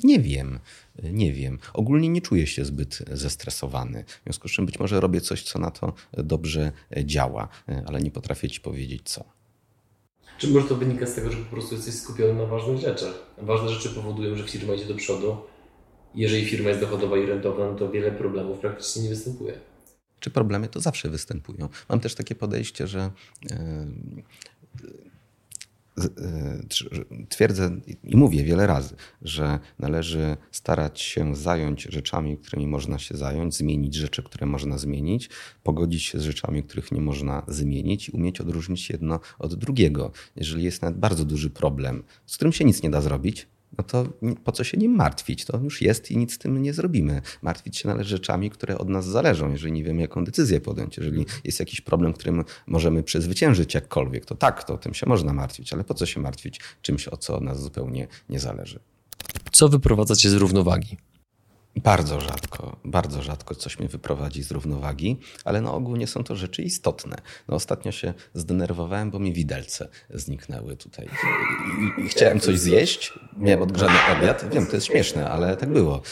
Nie wiem. Nie wiem. Ogólnie nie czuję się zbyt zestresowany. W związku z czym być może robię coś, co na to dobrze działa, ale nie potrafię ci powiedzieć co. Czy może to wynika z tego, że po prostu jesteś skupiony na ważnych rzeczach? Ważne rzeczy powodują, że firma idzie do przodu. Jeżeli firma jest dochodowa i rentowna, no to wiele problemów praktycznie nie występuje. Czy problemy to zawsze występują? Mam też takie podejście, że Y, twierdzę i mówię wiele razy, że należy starać się zająć rzeczami, którymi można się zająć, zmienić rzeczy, które można zmienić, pogodzić się z rzeczami, których nie można zmienić i umieć odróżnić jedno od drugiego. Jeżeli jest nawet bardzo duży problem, z którym się nic nie da zrobić, no to po co się nim martwić? To już jest i nic z tym nie zrobimy. Martwić się należy rzeczami, które od nas zależą, jeżeli nie wiemy, jaką decyzję podjąć. Jeżeli jest jakiś problem, którym możemy przezwyciężyć jakkolwiek, to tak, to tym się można martwić, ale po co się martwić czymś, o co od nas zupełnie nie zależy? Co wyprowadza z równowagi? Bardzo rzadko, bardzo rzadko coś mnie wyprowadzi z równowagi, ale na ogół nie są to rzeczy istotne. No ostatnio się zdenerwowałem, bo mi widelce zniknęły tutaj. I, i chciałem coś zjeść, miałem odgrzany obiad. Wiem, to jest śmieszne, ale tak było.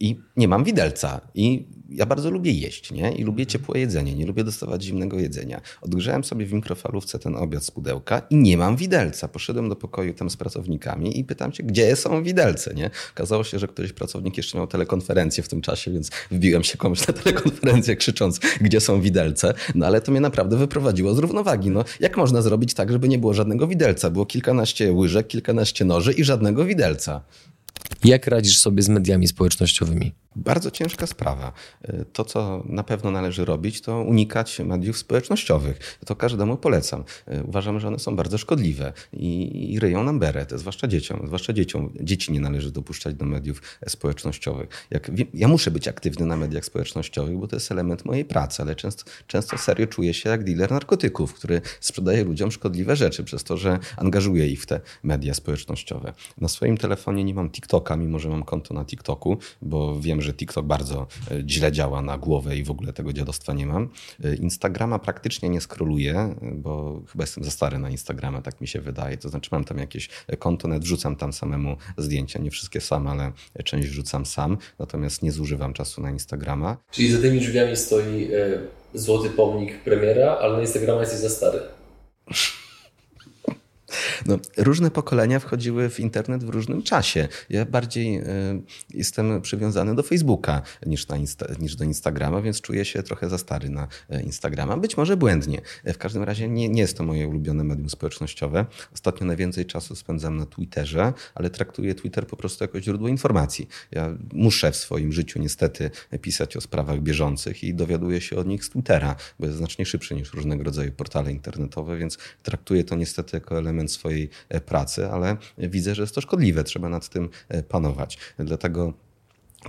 I nie mam widelca. I ja bardzo lubię jeść, nie? I lubię ciepłe jedzenie, nie lubię dostawać zimnego jedzenia. Odgrzałem sobie w mikrofalówce ten obiad z pudełka i nie mam widelca. Poszedłem do pokoju tam z pracownikami i pytam się, gdzie są widelce, nie? Okazało się, że któryś pracownik jeszcze miał telekonferencję w tym czasie, więc wbiłem się komuś na telekonferencję krzycząc, gdzie są widelce. No ale to mnie naprawdę wyprowadziło z równowagi. No, jak można zrobić tak, żeby nie było żadnego widelca? Było kilkanaście łyżek, kilkanaście noży i żadnego widelca. Jak radzisz sobie z mediami społecznościowymi? Bardzo ciężka sprawa. To, co na pewno należy robić, to unikać mediów społecznościowych. To każdemu polecam. Uważam, że one są bardzo szkodliwe i, i ryją nam beret, zwłaszcza dzieciom. Zwłaszcza dzieciom. Dzieci nie należy dopuszczać do mediów społecznościowych. Jak, ja muszę być aktywny na mediach społecznościowych, bo to jest element mojej pracy, ale często, często serio czuję się jak dealer narkotyków, który sprzedaje ludziom szkodliwe rzeczy przez to, że angażuje ich w te media społecznościowe. Na swoim telefonie nie mam TikToka, mimo że mam konto na TikToku, bo wiem, że TikTok bardzo e, źle działa na głowę i w ogóle tego dziadostwa nie mam. E, Instagrama praktycznie nie skroluję, bo chyba jestem za stary na Instagrama, tak mi się wydaje. To znaczy mam tam jakieś konto, nawet wrzucam tam samemu zdjęcia, nie wszystkie sam, ale część wrzucam sam, natomiast nie zużywam czasu na Instagrama. Czyli za tymi drzwiami stoi e, złoty pomnik premiera, ale na Instagrama jesteś za stary. No, różne pokolenia wchodziły w internet w różnym czasie. Ja bardziej y, jestem przywiązany do Facebooka niż, Insta, niż do Instagrama, więc czuję się trochę za stary na e, Instagrama. Być może błędnie. W każdym razie nie, nie jest to moje ulubione medium społecznościowe. Ostatnio najwięcej czasu spędzam na Twitterze, ale traktuję Twitter po prostu jako źródło informacji. Ja muszę w swoim życiu niestety pisać o sprawach bieżących i dowiaduję się od nich z Twittera, bo jest znacznie szybszy niż różnego rodzaju portale internetowe, więc traktuję to niestety jako element swojej swojej e, pracy, ale widzę, że jest to szkodliwe, trzeba nad tym e, panować. Dlatego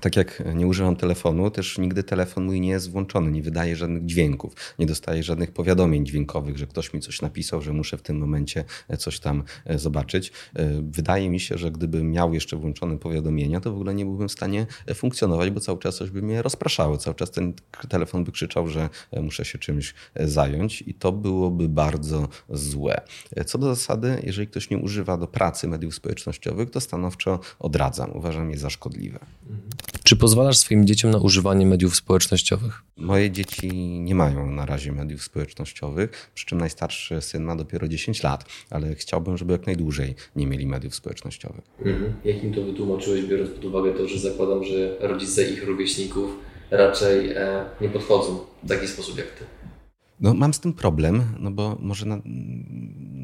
tak jak nie używam telefonu, też nigdy telefon mój nie jest włączony, nie wydaje żadnych dźwięków, nie dostaje żadnych powiadomień dźwiękowych, że ktoś mi coś napisał, że muszę w tym momencie coś tam e, zobaczyć. E, wydaje mi się, że gdybym miał jeszcze włączone powiadomienia, to w ogóle nie byłbym w stanie e, funkcjonować, bo cały czas coś by mnie rozpraszało. Cały czas ten telefon by krzyczał, że muszę się czymś zająć i to byłoby bardzo złe. Co do zasady, jeżeli ktoś nie używa do pracy mediów społecznościowych, to stanowczo odradzam. Uważam je za szkodliwe. Czy pozwalasz swoim dzieciom na używanie mediów społecznościowych? Moje dzieci nie mają na razie mediów społecznościowych, przy czym najstarszy syn ma dopiero 10 lat, ale chciałbym, żeby jak najdłużej nie mieli mediów społecznościowych. Mhm. Jak im to wytłumaczyłeś, biorąc pod uwagę to, że zakładam, że rodzice ich rówieśników raczej e, nie podchodzą w taki sposób jak ty? No, mam z tym problem, no bo może na,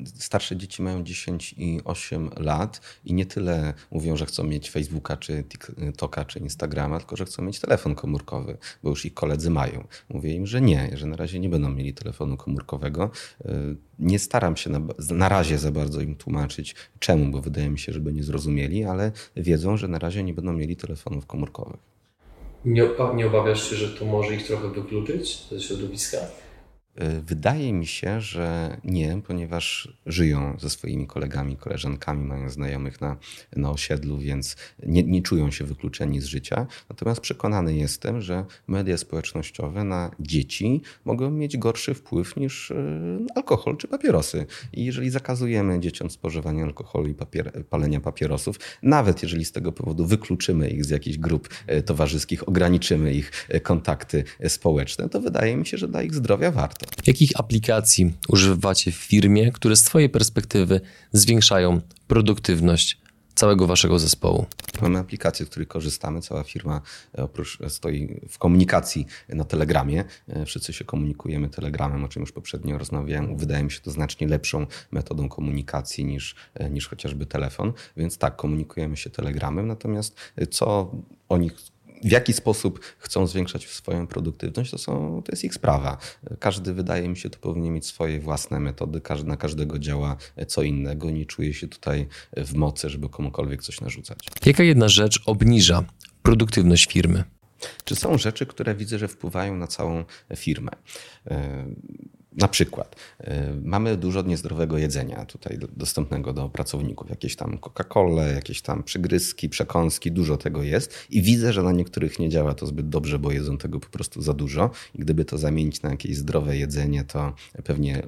starsze dzieci mają 10 i 8 lat i nie tyle mówią, że chcą mieć Facebooka, czy TikToka, czy Instagrama, tylko że chcą mieć telefon komórkowy, bo już ich koledzy mają. Mówię im, że nie, że na razie nie będą mieli telefonu komórkowego. Y, nie staram się na, na razie za bardzo im tłumaczyć czemu, bo wydaje mi się, żeby nie zrozumieli, ale wiedzą, że na razie nie będą mieli telefonów komórkowych. Nie, nie obawiasz się, że to może ich trochę wykluczyć ze środowiska? E, wydaje mi się, że nie, ponieważ żyją ze swoimi kolegami, koleżankami, mają znajomych na, na osiedlu, więc nie, nie czują się wykluczeni z życia. Natomiast przekonany jestem, że media społecznościowe na dzieci mogą mieć gorszy wpływ niż e, alkohol czy papierosy. I jeżeli zakazujemy dzieciom spożywania alkoholu i papier, palenia papierosów, nawet jeżeli z tego powodu wykluczymy ich z jakichś grup e, towarzyskich, ograniczymy ich kontakty społeczne, to wydaje mi się, że dla ich zdrowia warto. Jakich aplikacji używacie w firmie, które z Twojej perspektywy zwiększają produktywność całego Waszego zespołu? Mamy aplikację, z której korzystamy. Cała firma e, oprócz e, stoi w komunikacji na Telegramie. E, wszyscy się komunikujemy Telegramem, o czym już poprzednio rozmawiałem. Wydaje mi się to znacznie lepszą metodą komunikacji niż, niż chociażby telefon. Więc tak, komunikujemy się Telegramem. Natomiast co oni w jaki sposób chcą zwiększać swoją produktywność, to, są, to jest ich sprawa. Każdy, wydaje mi się, to powinien mieć swoje własne metody, każdy na każdego działa co innego. Nie czuje się tutaj w mocy, żeby komukolwiek coś narzucać. Jaka jedna rzecz obniża produktywność firmy? Czy są rzeczy, które widzę, że wpływają na całą firmę? Na przykład y, mamy dużo niezdrowego jedzenia tutaj dostępnego do pracowników. Jakieś tam Coca-Cola, jakieś tam przygryzki, przekąski, dużo tego jest. I widzę, że na niektórych nie działa to zbyt dobrze, bo jedzą tego po prostu za dużo. I gdyby to zamienić na jakieś zdrowe jedzenie, to pewnie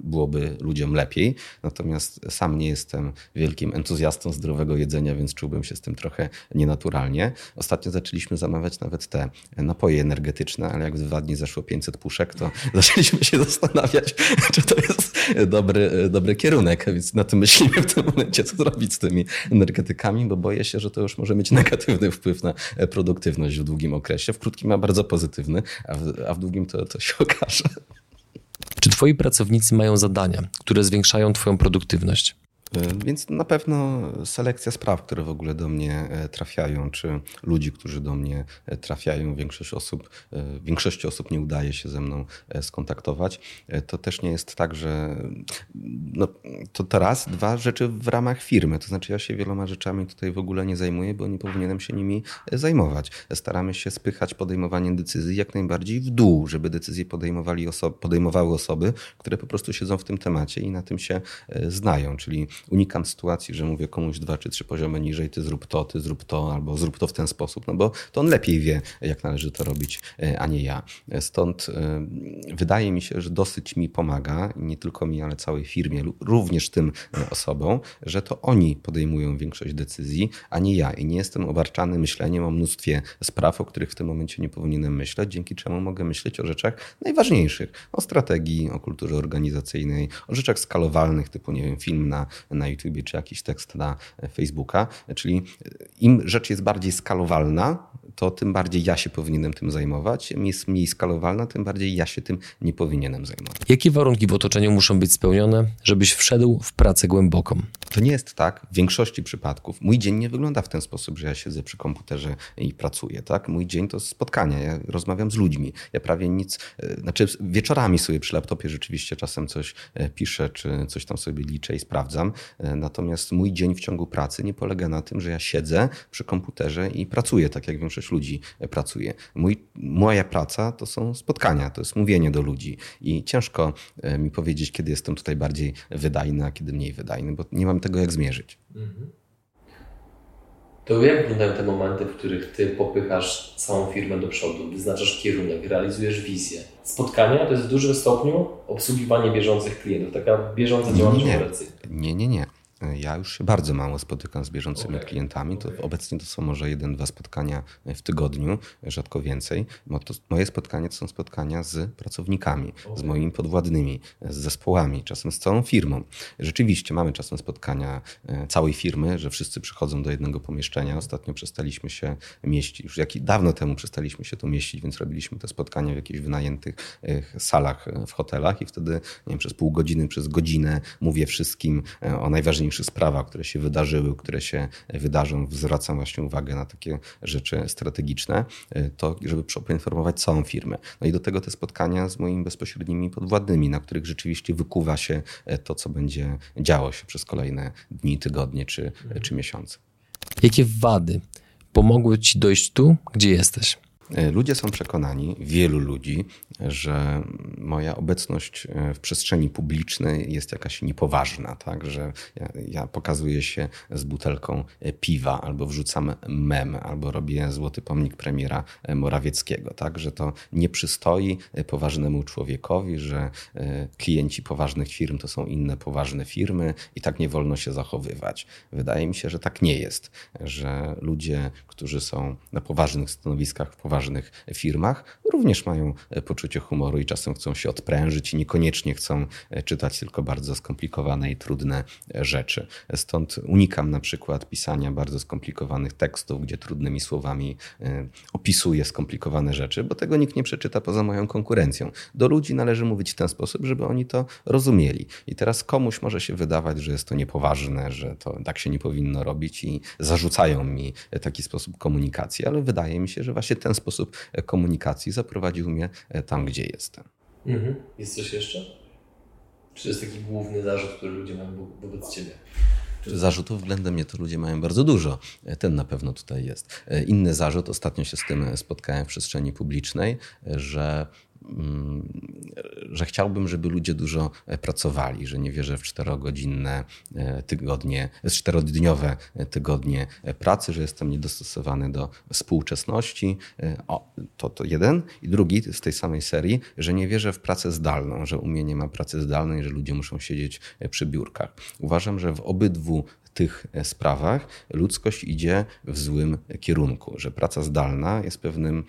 byłoby ludziom lepiej. Natomiast sam nie jestem wielkim entuzjastą zdrowego jedzenia, więc czułbym się z tym trochę nienaturalnie. Ostatnio zaczęliśmy zamawiać nawet te napoje energetyczne, ale jak dwa dni zeszło 500 puszek, to zaczęliśmy się zastanawiać, zastanawiać, czy to jest dobry, dobry kierunek, więc na tym myślimy w tym momencie, co zrobić z tymi energetykami, bo boję się, że to już może mieć negatywny wpływ na produktywność w długim okresie. W krótkim ma bardzo pozytywny, a w, a w długim to, to się okaże. Czy twoi pracownicy mają zadania, które zwiększają twoją produktywność? E, więc na pewno selekcja spraw, które w ogóle do mnie e, trafiają, czy ludzi, którzy do mnie e, trafiają, większość osób, większości osób nie udaje się ze mną skontaktować. To też nie jest tak, że no, to teraz dwa rzeczy w ramach firmy. To znaczy ja się wieloma rzeczami tutaj w ogóle nie zajmuję, bo nie powinienem się nimi zajmować. Staramy się spychać podejmowanie decyzji jak najbardziej w dół, żeby decyzje podejmowali oso podejmowały osoby, które po prostu siedzą w tym temacie i na tym się znają, czyli unikam sytuacji, że mówię komuś dwa czy trzy poziomy niżej, ty zrób to, ty zrób to, albo zrób to w ten sposób, no bo to on lepiej wie, jak należy to robić, e, a nie ja. Stąd e, wydaje mi się, że dosyć mi pomaga, nie tylko mi, ale całej firmie, również tym e, osobom, że to oni podejmują większość decyzji, a nie ja. I nie jestem obarczany myśleniem o mnóstwie spraw, o których w tym momencie nie powinienem myśleć, dzięki czemu mogę myśleć o rzeczach najważniejszych, o strategii, o kulturze organizacyjnej, o rzeczach skalowalnych, typu, nie wiem, film na na YouTubie czy jakiś tekst na Facebooka. Czyli im rzecz jest bardziej skalowalna, to tym bardziej ja się powinienem tym zajmować. Im jest mniej skalowalna, tym bardziej ja się tym nie powinienem zajmować. Jakie warunki w otoczeniu muszą być spełnione, żebyś wszedł w pracę głęboką? To nie jest tak. W większości przypadków mój dzień nie wygląda w ten sposób, że ja siedzę przy komputerze i pracuję. Tak? Mój dzień to spotkania. Ja rozmawiam z ludźmi. Ja prawie nic, e, znaczy wieczorami sobie przy laptopie rzeczywiście czasem coś e, piszę, czy coś tam sobie liczę i sprawdzam. E, natomiast mój dzień w ciągu pracy nie polega na tym, że ja siedzę przy komputerze i pracuję, tak jak większość ludzi pracuje. Mój, moja praca to są spotkania, to jest mówienie do ludzi i ciężko mi powiedzieć, kiedy jestem tutaj bardziej wydajny, a kiedy mniej wydajny, bo nie mam tego jak zmierzyć. Mhm. To jak wyglądają te momenty, w których ty popychasz całą firmę do przodu, wyznaczasz kierunek, realizujesz wizję? Spotkania to jest w dużym stopniu obsługiwanie bieżących klientów, taka bieżąca działalność operacyjna. Nie, nie, nie. Ja już się bardzo mało spotykam z bieżącymi okay. klientami. To okay. Obecnie to są może jeden, dwa spotkania w tygodniu, rzadko więcej. Moje spotkania to są spotkania z pracownikami, okay. z moimi podwładnymi, z zespołami, czasem z całą firmą. Rzeczywiście mamy czasem spotkania e, całej firmy, że wszyscy przychodzą do jednego pomieszczenia. Ostatnio przestaliśmy się mieścić, już jak dawno temu przestaliśmy się tu mieścić, więc robiliśmy te spotkania w jakichś wynajętych e, salach e, w hotelach i wtedy nie wiem, przez pół godziny, przez godzinę mówię wszystkim o najważniejszych najważniejszych sprawach, które się wydarzyły, które się wydarzą, zwracam właśnie uwagę na takie rzeczy strategiczne, e, to żeby poinformować całą firmę. No i do tego te spotkania z moimi bezpośrednimi podwładnymi, na których rzeczywiście wykuwa się e, to, co będzie działo się przez kolejne dni, tygodnie czy, czy miesiące. Jakie wady pomogły ci dojść tu, gdzie jesteś? E, ludzie są przekonani, wielu ludzi, że moja obecność e, w przestrzeni publicznej jest jakaś niepoważna, tak? że ja, ja pokazuję się z butelką e, piwa, albo wrzucam mem, albo robię złoty pomnik premiera Morawieckiego, tak? że to nie przystoi poważnemu człowiekowi, że klienci poważnych firm to są inne poważne firmy i tak nie wolno się zachowywać. Wydaje mi się, że tak nie jest, że ludzie, którzy są na poważnych stanowiskach, w poważnych poważnych firmach również mają e, poczucie humoru i czasem chcą się odprężyć i niekoniecznie chcą e, czytać tylko bardzo skomplikowane i trudne e, rzeczy. Stąd unikam na przykład pisania bardzo skomplikowanych tekstów, gdzie trudnymi słowami opisuję skomplikowane rzeczy, bo tego nikt nie przeczyta poza moją konkurencją. Do ludzi należy mówić w ten sposób, żeby oni to rozumieli. I teraz komuś może się wydawać, że jest to niepoważne, że to tak się nie powinno robić i zarzucają mi taki sposób komunikacji, ale wydaje mi się, że właśnie ten sposób sposób komunikacji zaprowadził mnie e, tam, gdzie jestem. Mhm. Jest coś jeszcze? Czy to jest taki główny zarzut, który ludzie mają wobec Ciebie? Zarzutów względem mnie to ludzie mają bardzo dużo. E, ten na pewno tutaj jest. E, inny zarzut, ostatnio się z tym spotkałem w przestrzeni publicznej, że że chciałbym, żeby ludzie dużo e, pracowali, że nie wierzę w czterogodzinne e, tygodnie, czterodniowe e, tygodnie pracy, że jestem niedostosowany do współczesności. O, to, to jeden. I drugi z tej samej serii, że nie wierzę w pracę zdalną, że u mnie nie ma pracy zdalnej, że ludzie muszą siedzieć przy biurkach. Uważam, że w obydwu tych sprawach ludzkość idzie w złym kierunku, że praca zdalna jest pewnym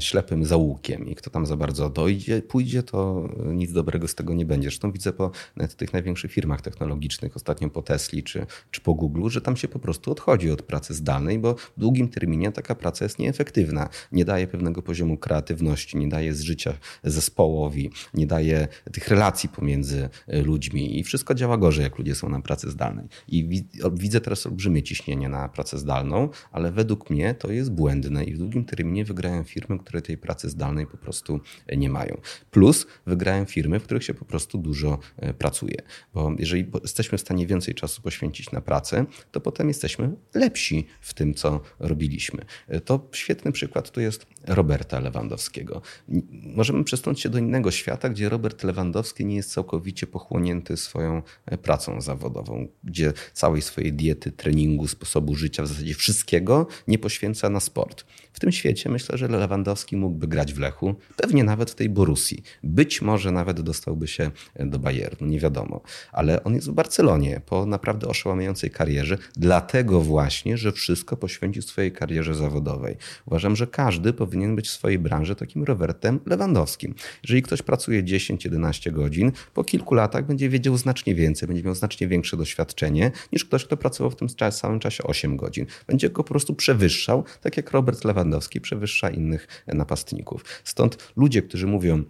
ślepym zaułkiem i kto tam za bardzo dojdzie, pójdzie, to nic dobrego z tego nie będzie. Zresztą widzę po tych największych firmach technologicznych, ostatnio po Tesli czy, czy po Google, że tam się po prostu odchodzi od pracy zdalnej, bo w długim terminie taka praca jest nieefektywna. Nie daje pewnego poziomu kreatywności, nie daje zżycia zespołowi, nie daje tych relacji pomiędzy e, ludźmi i wszystko działa gorzej, jak ludzie są na pracy zdalnej. I widzę teraz olbrzymie ciśnienie na pracę zdalną, ale według mnie to jest błędne i w długim terminie wygrają firmy, które tej pracy zdalnej po prostu nie mają. Plus wygrają firmy, w których się po prostu dużo e, pracuje. Bo jeżeli jesteśmy w stanie więcej czasu poświęcić na pracę, to potem jesteśmy lepsi w tym, co robiliśmy. E, to świetny przykład tu jest Roberta Lewandowskiego. Możemy przesunąć się do innego świata, gdzie Robert Lewandowski nie jest całkowicie pochłonięty swoją e, pracą zawodową, gdzie całej swojej diety, treningu, sposobu życia, w zasadzie wszystkiego nie poświęca na sport. W tym świecie myślę, że Lewandowski mógłby grać w Lechu, pewnie nawet w tej Borussii. Być może nawet dostałby się do Bayernu, nie wiadomo. Ale on jest w Barcelonie po naprawdę oszałamiającej karierze, dlatego właśnie, że wszystko poświęcił swojej karierze zawodowej. Uważam, że każdy powinien być w swojej branży takim Robertem Lewandowskim. Jeżeli ktoś pracuje 10-11 godzin, po kilku latach będzie wiedział znacznie więcej, będzie miał znacznie większe doświadczenie niż ktoś, kto pracował w tym samym czasie 8 godzin. Będzie go po prostu przewyższał, tak jak Robert Lewandowski przewyższa innych napastników. Stąd ludzie, którzy mówią,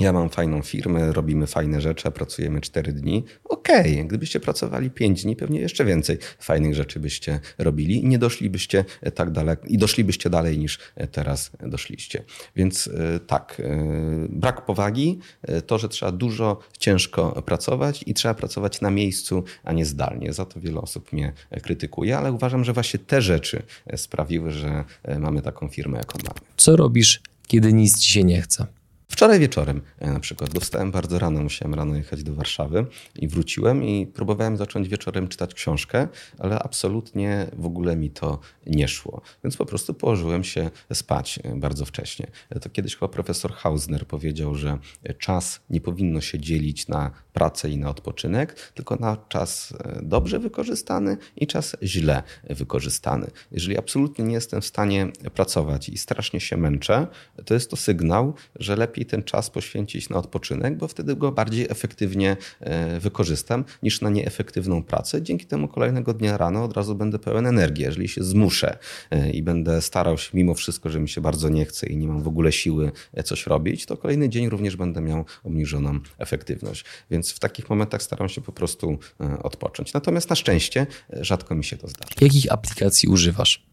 ja mam fajną firmę, robimy fajne rzeczy, pracujemy 4 dni. Okej, okay. gdybyście pracowali 5 dni, pewnie jeszcze więcej fajnych rzeczy byście robili i nie doszlibyście tak daleko i doszlibyście dalej niż teraz doszliście. Więc e, tak, e, brak powagi, e, to, że trzeba dużo ciężko pracować i trzeba pracować na miejscu, a nie zdalnie. Za to wiele osób mnie krytykuje, ale uważam, że właśnie te rzeczy sprawiły, że mamy taką firmę, jaką mamy. Co robisz, kiedy nic ci się nie chce? Wczoraj wieczorem e, na przykład dostałem bardzo rano, musiałem rano jechać do Warszawy i wróciłem i próbowałem zacząć wieczorem czytać książkę, ale absolutnie w ogóle mi to nie szło. Więc po prostu położyłem się spać e, bardzo wcześnie. E, to kiedyś chyba profesor Hausner powiedział, że czas nie powinno się dzielić na pracę i na odpoczynek, tylko na czas dobrze wykorzystany i czas źle wykorzystany. Jeżeli absolutnie nie jestem w stanie pracować i strasznie się męczę, to jest to sygnał, że lepiej ten czas poświęcić na odpoczynek, bo wtedy go bardziej efektywnie e, wykorzystam niż na nieefektywną pracę. Dzięki temu kolejnego dnia rano od razu będę pełen energii. Jeżeli się zmuszę e, i będę starał się mimo wszystko, że mi się bardzo nie chce i nie mam w ogóle siły e, coś robić, to kolejny dzień również będę miał obniżoną efektywność. Więc w takich momentach staram się po prostu odpocząć. Natomiast na szczęście rzadko mi się to zdarza. Jakich aplikacji używasz?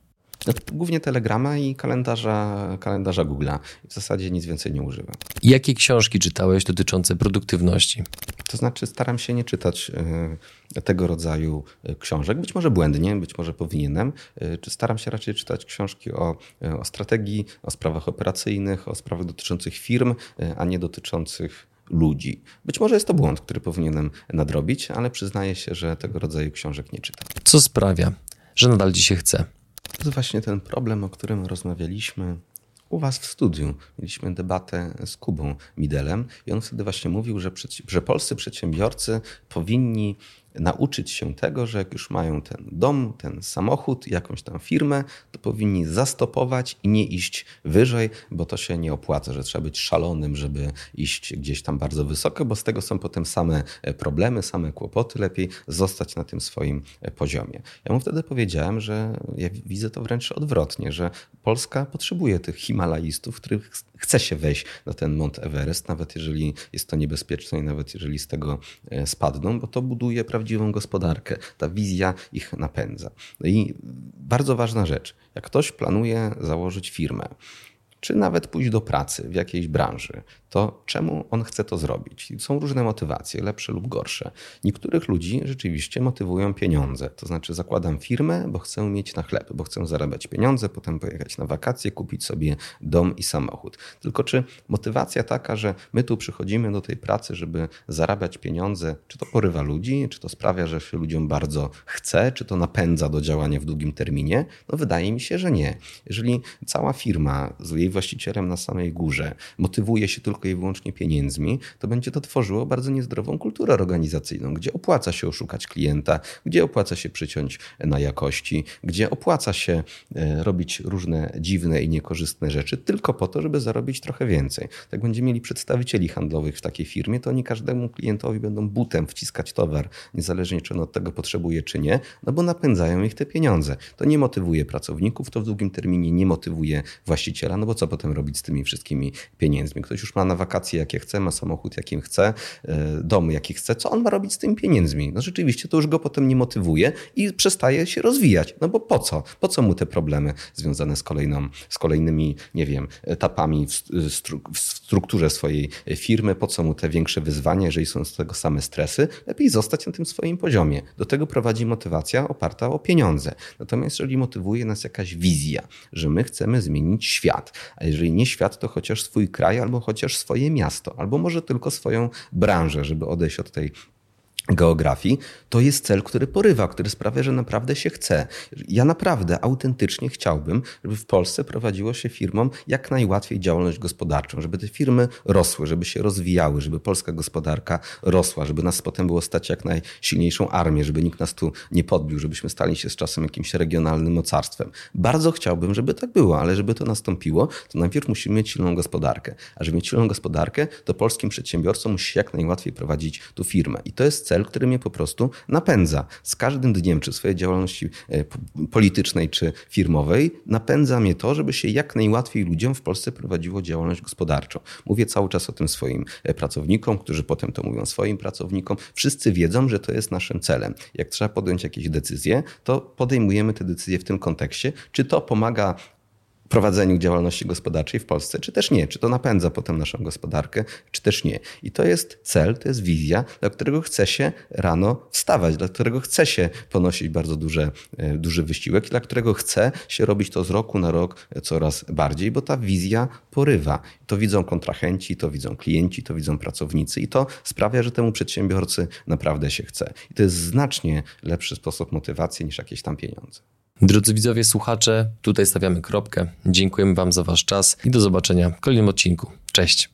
No, głównie Telegrama i kalendarza, kalendarza Google'a. W zasadzie nic więcej nie używam. Jakie książki czytałeś dotyczące produktywności? To znaczy staram się nie czytać e, tego rodzaju e, książek. Być może błędnie, być może powinienem. E, staram się raczej czytać książki o, o strategii, o sprawach operacyjnych, o sprawach dotyczących firm, a nie dotyczących ludzi. Być może jest to błąd, który powinienem nadrobić, ale przyznaję się, że tego rodzaju książek nie czytam. Co sprawia, że nadal ci się chce? To jest właśnie ten problem, o którym rozmawialiśmy u Was w studiu. Mieliśmy debatę z Kubą Midelem i on wtedy właśnie mówił, że, że polscy przedsiębiorcy powinni nauczyć się tego, że jak już mają ten dom, ten samochód, jakąś tam firmę, to powinni zastopować i nie iść wyżej, bo to się nie opłaca, że trzeba być szalonym, żeby iść gdzieś tam bardzo wysoko, bo z tego są potem same e, problemy, same kłopoty. Lepiej zostać na tym swoim e, poziomie. Ja mu wtedy powiedziałem, że ja widzę to wręcz odwrotnie, że Polska potrzebuje tych Himalajistów, których chce się wejść na ten Mont Everest, nawet jeżeli jest to niebezpieczne i nawet jeżeli z tego e, spadną, bo to buduje prawdziwą gospodarkę. Ta wizja ich napędza. I bardzo ważna rzecz. Jak ktoś planuje założyć firmę, czy nawet pójść do pracy w jakiejś branży, to czemu on chce to zrobić? Są różne motywacje, lepsze lub gorsze. Niektórych ludzi rzeczywiście motywują pieniądze. To znaczy, zakładam firmę, bo chcę mieć na chleb, bo chcę zarabiać pieniądze, potem pojechać na wakacje, kupić sobie dom i samochód. Tylko czy motywacja taka, że my tu przychodzimy do tej pracy, żeby zarabiać pieniądze, czy to porywa ludzi, czy to sprawia, że się ludziom bardzo chce, czy to napędza do działania w długim terminie? No wydaje mi się, że nie. Jeżeli cała firma z jej właścicielem na samej górze motywuje się tylko i wyłącznie pieniędzmi, to będzie to tworzyło bardzo niezdrową kulturę organizacyjną, gdzie opłaca się oszukać klienta, gdzie opłaca się przyciąć na jakości, gdzie opłaca się e, robić różne dziwne i niekorzystne rzeczy tylko po to, żeby zarobić trochę więcej. Jak będziemy mieli przedstawicieli handlowych w takiej firmie, to oni każdemu klientowi będą butem wciskać towar, niezależnie czy on od tego potrzebuje, czy nie, no bo napędzają ich te pieniądze. To nie motywuje pracowników, to w długim terminie nie motywuje właściciela, no bo co potem robić z tymi wszystkimi pieniędzmi? Ktoś już ma na wakacje jakie chce, ma samochód jakim chce, e, dom jaki chce, co on ma robić z tymi pieniędzmi? No rzeczywiście to już go potem nie motywuje i przestaje się rozwijać. No bo po co? Po co mu te problemy związane z, kolejną, z kolejnymi, nie wiem, etapami w, stru w strukturze swojej firmy? Po co mu te większe wyzwania, jeżeli są z tego same stresy? Lepiej zostać na tym swoim poziomie. Do tego prowadzi motywacja oparta o pieniądze. Natomiast jeżeli motywuje nas jakaś wizja, że my chcemy zmienić świat, a jeżeli nie świat, to chociaż swój kraj albo chociaż swoje miasto, albo może tylko swoją branżę, żeby odejść od tej geografii, to jest cel, który porywa, który sprawia, że naprawdę się chce. Ja naprawdę autentycznie chciałbym, żeby w Polsce prowadziło się firmom jak najłatwiej działalność gospodarczą, żeby te firmy rosły, żeby się rozwijały, żeby polska gospodarka rosła, żeby nas potem było stać jak najsilniejszą armię, żeby nikt nas tu nie podbił, żebyśmy stali się z czasem jakimś regionalnym mocarstwem. Bardzo chciałbym, żeby tak było, ale żeby to nastąpiło, to najpierw musimy mieć silną gospodarkę. A żeby mieć silną gospodarkę, to polskim przedsiębiorcom musi jak najłatwiej prowadzić tu firmę. I to jest cel, który mnie po prostu napędza. Z każdym dniem, czy swojej działalności e, politycznej, czy firmowej, napędza mnie to, żeby się jak najłatwiej ludziom w Polsce prowadziło działalność gospodarczą. Mówię cały czas o tym swoim e, pracownikom, którzy potem to mówią swoim pracownikom. Wszyscy wiedzą, że to jest naszym celem. Jak trzeba podjąć jakieś decyzje, to podejmujemy te decyzje w tym kontekście, czy to pomaga prowadzeniu działalności gospodarczej w Polsce, czy też nie. Czy to napędza potem naszą gospodarkę, czy też nie. I to jest cel, to jest wizja, dla którego chce się rano wstawać, dla którego chce się ponosić bardzo duże, e, duży wysiłek i dla którego chce się robić to z roku na rok coraz bardziej, bo ta wizja porywa. To widzą kontrahenci, to widzą klienci, to widzą pracownicy i to sprawia, że temu przedsiębiorcy naprawdę się chce. I to jest znacznie lepszy sposób motywacji niż jakieś tam pieniądze. Drodzy widzowie, słuchacze, tutaj stawiamy kropkę. Dziękujemy Wam za Wasz czas i do zobaczenia w kolejnym odcinku. Cześć.